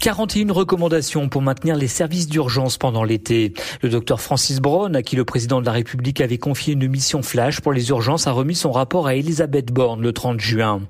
41 recommandations pour maintenir les services d'urgence pendant l'été. Le docteur Francis Braun, à qui le président de la République avait confié une mission flash pour les urgences, a remis son rapport à Elisabeth Borne le 30 juin.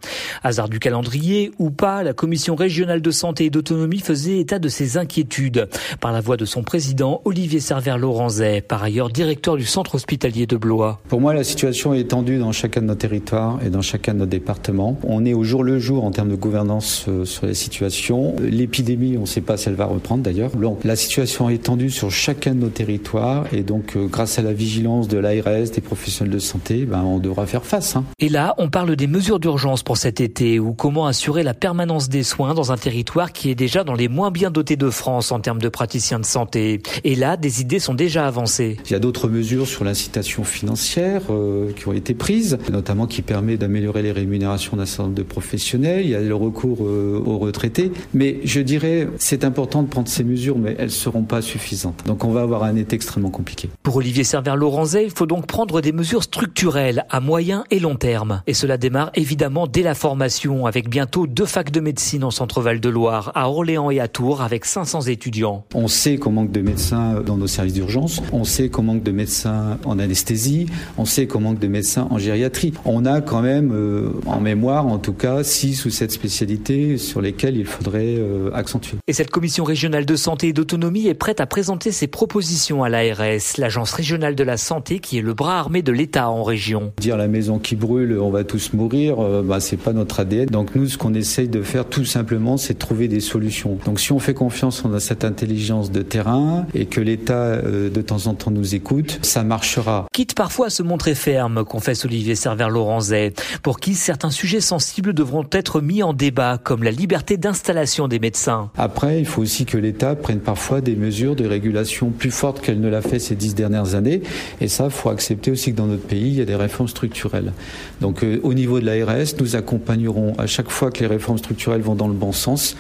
Hasard du calendrier ou pas, la commission régionale de santé et d'autonomie faisait état de ses inquiétudes par la voix de son président Olivier Server-Laurenzet, par ailleurs directeur du centre hospitalier de Blois. Pour moi, la situation est tendue dans chacun de nos territoires et dans chacun de nos départements. On est au jour le jour en termes de gouvernance euh, sur les situations. L'épidémie on ne sait pas si elle va reprendre d'ailleurs. La situation est tendue sur chacun de nos territoires et donc euh, grâce à la vigilance de l'ARS, des professionnels de santé, ben, on devra faire face. Hein. Et là, on parle des mesures d'urgence pour cet été ou comment assurer la permanence des soins dans un territoire qui est déjà dans les moins bien dotés de France en termes de praticiens de santé. Et là, des idées sont déjà avancées. Il y a d'autres mesures sur l'incitation financière euh, qui ont été prises, notamment qui permet d'améliorer les rémunérations d'un certain nombre de professionnels. Il y a le recours euh, aux retraités. Mais je dirais c'est important de prendre ces mesures, mais elles ne seront pas suffisantes. Donc on va avoir un été extrêmement compliqué. Pour Olivier Server-Laurenzet, il faut donc prendre des mesures structurelles à moyen et long terme. Et cela démarre évidemment dès la formation, avec bientôt deux facs de médecine en Centre-Val de Loire, à Orléans et à Tours, avec 500 étudiants. On sait qu'on manque de médecins dans nos services d'urgence, on sait qu'on manque de médecins en anesthésie, on sait qu'on manque de médecins en gériatrie. On a quand même euh, en mémoire, en tout cas, six ou sept spécialités sur lesquelles il faudrait euh, accentuer et cette commission régionale de santé et d'autonomie est prête à présenter ses propositions à l'ARS, l'agence régionale de la santé qui est le bras armé de l'État en région. Dire la maison qui brûle, on va tous mourir, euh, bah, c'est pas notre ADN. Donc nous, ce qu'on essaye de faire tout simplement, c'est de trouver des solutions. Donc si on fait confiance, on a cette intelligence de terrain et que l'État euh, de temps en temps nous écoute, ça marchera. Quitte parfois à se montrer ferme, confesse Olivier Server-Laurenzet, pour qui certains sujets sensibles devront être mis en débat, comme la liberté d'installation des médecins. Après, il faut aussi que l'État prenne parfois des mesures de régulation plus fortes qu'elle ne l'a fait ces dix dernières années. Et ça, il faut accepter aussi que dans notre pays, il y a des réformes structurelles. Donc, euh, au niveau de l'ARS, nous accompagnerons à chaque fois que les réformes structurelles vont dans le bon sens.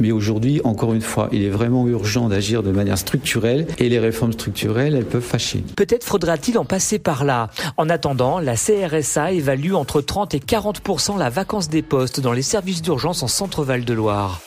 Mais aujourd'hui, encore une fois, il est vraiment urgent d'agir de manière structurelle et les réformes structurelles, elles peuvent fâcher. Peut-être faudra-t-il en passer par là. En attendant, la CRSA évalue entre 30 et 40% la vacance des postes dans les services d'urgence en Centre-Val de Loire.